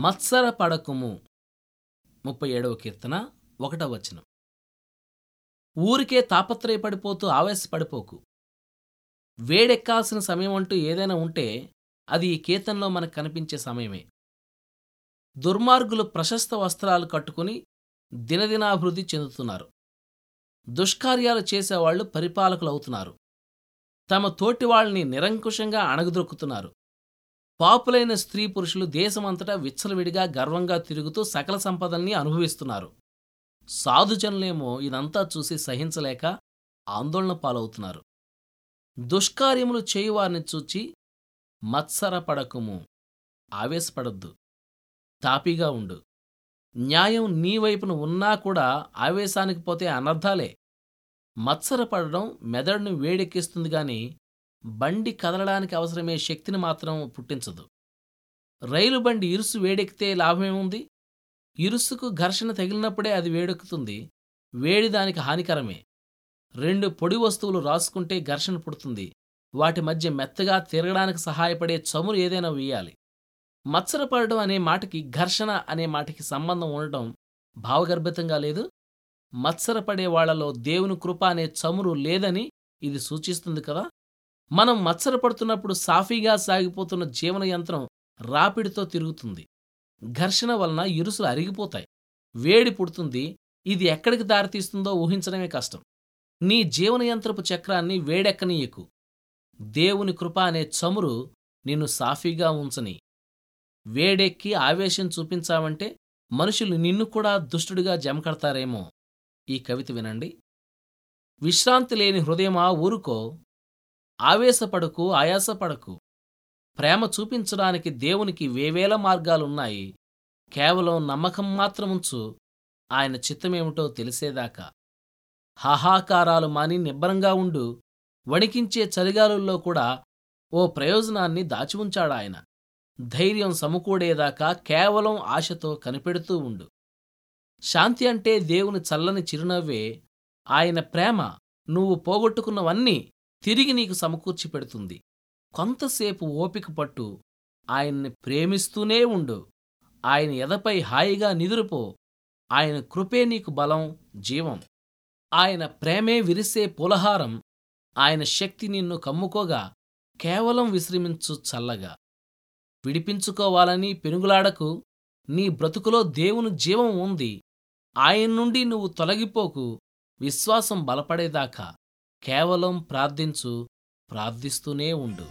మత్సర పడకుము. ముప్పై ఏడవ కీర్తన ఒకటవ వచనం. ఊరికే తాపత్రయపడిపోతూ ఆవేశపడిపోకు. వేడెక్కాల్సిన సమయం అంటూ ఏదైనా ఉంటే అది ఈ కీర్తనలో మనకు కనిపించే సమయమే. దుర్మార్గులు ప్రశస్త వస్త్రాలు కట్టుకుని దినదినాభివృద్ధి చెందుతున్నారు. దుష్కార్యాలు చేసేవాళ్ళు పరిపాలకులు అవుతున్నారు తమ తోటి వాళ్ళని నిరంకుశంగా అణగదొక్కుతున్నారు. పాపులైన స్త్రీ పురుషులు దేశమంతటా విచ్చలవిడిగా గర్వంగా తిరుగుతూ సకల సంపదల్ని అనుభవిస్తున్నారు. సాధుజనులేమో ఇదంతా చూసి సహించలేక ఆందోళన పాలవుతున్నారు. దుష్కార్యములు చేయువారిని చూచి మత్సరపడకుము ఆవేశపడద్దు తాపీగా ఉండు. న్యాయం నీ వైపున ఉన్నా కూడా ఆవేశానికి పోతే అనర్థాలే. మత్సరపడడం మెదడును వేడెక్కిస్తుంది గాని బండి కదలడానికి అవసరమే శక్తిని మాత్రం పుట్టించదు. రైలు బండి ఇరుసు వేడెక్కితే లాభమేముంది? ఇరుసుకు ఘర్షణ తగిలినప్పుడే అది వేడెక్కుతుంది. వేడి దానికి హానికరమే. రెండు పొడి వస్తువులు రాసుకుంటే ఘర్షణ పుడుతుంది. వాటి మధ్య మెత్తగా తిరగడానికి సహాయపడే చమురు ఏదైనా వేయాలి. మత్సరపడడం అనే మాటకి ఘర్షణ అనే మాటకి సంబంధం ఉండటం భావగర్భితంగా లేదు. మత్సరపడే వాళ్ళలో దేవుని కృప అనే చమురు లేదని ఇది సూచిస్తుంది కదా? మనం మత్సరపడుతున్నప్పుడు సాఫీగా సాగిపోతున్న జీవన యంత్రం రాపిడితో తిరుగుతుంది. ఘర్షణ వలన ఇరుసులు అరిగిపోతాయి. వేడి పుడుతుంది. ఇది ఎక్కడికి దారితీస్తుందో ఊహించడమే కష్టం. నీ జీవన యంత్రపు చక్రాన్ని వేడెక్కనీయకు. దేవుని కృప అనే చమురు నిన్ను సాఫీగా ఉంచని. వేడెక్కి ఆవేశం చూపించావంటే మనుషులు నిన్ను కూడా దుష్టుడిగా జమకడతారేమో. ఈ కవిత వినండి. విశ్రాంతి లేని హృదయమా ఊరుకో. ఆవేశపడకు ఆయాసపడకు. ప్రేమ చూపించడానికి దేవునికి వేవేల మార్గాలున్నాయి. కేవలం నమ్మకం మాత్రముంచు ఆయన చిత్తమేమిటో తెలిసేదాకా. హాహాకారాలు మాని నిబ్బరంగా ఉండు. వణికించే చలిగాలుల్లో కూడా ఓ ప్రయోజనాన్ని దాచి ఉంచాడాయన ధైర్యం సమకూడేదాకా కేవలం ఆశతో కనిపెడుతూ ఉండు. శాంతి అంటే దేవుని చల్లని చిరునవ్వే. ఆయన ప్రేమ నువ్వు పోగొట్టుకున్నవన్నీ తిరిగి నీకు సమకూర్చి పెడుతుంది. కొంతసేపు ఓపిక పట్టు. ఆయన్ని ప్రేమిస్తూనే ఉండు. ఆయన ఎదపై హాయిగా నిదురుపో. ఆయన కృపే నీకు బలం జీవం. ఆయన ప్రేమే విరిసే పులహారం. ఆయన శక్తి నిన్ను కమ్ముకోగా. కేవలం విశ్రమించు చల్లగా. విడిపించుకోవాలని పెనుగులాడకు. నీ బ్రతుకులో దేవుని జీవం ఉంది. ఆయన నుండి నువ్వు తొలగిపోకు. విశ్వాసం బలపడేదాకా. కేవలం ప్రార్థించు ప్రార్థిస్తూనే ఉండు.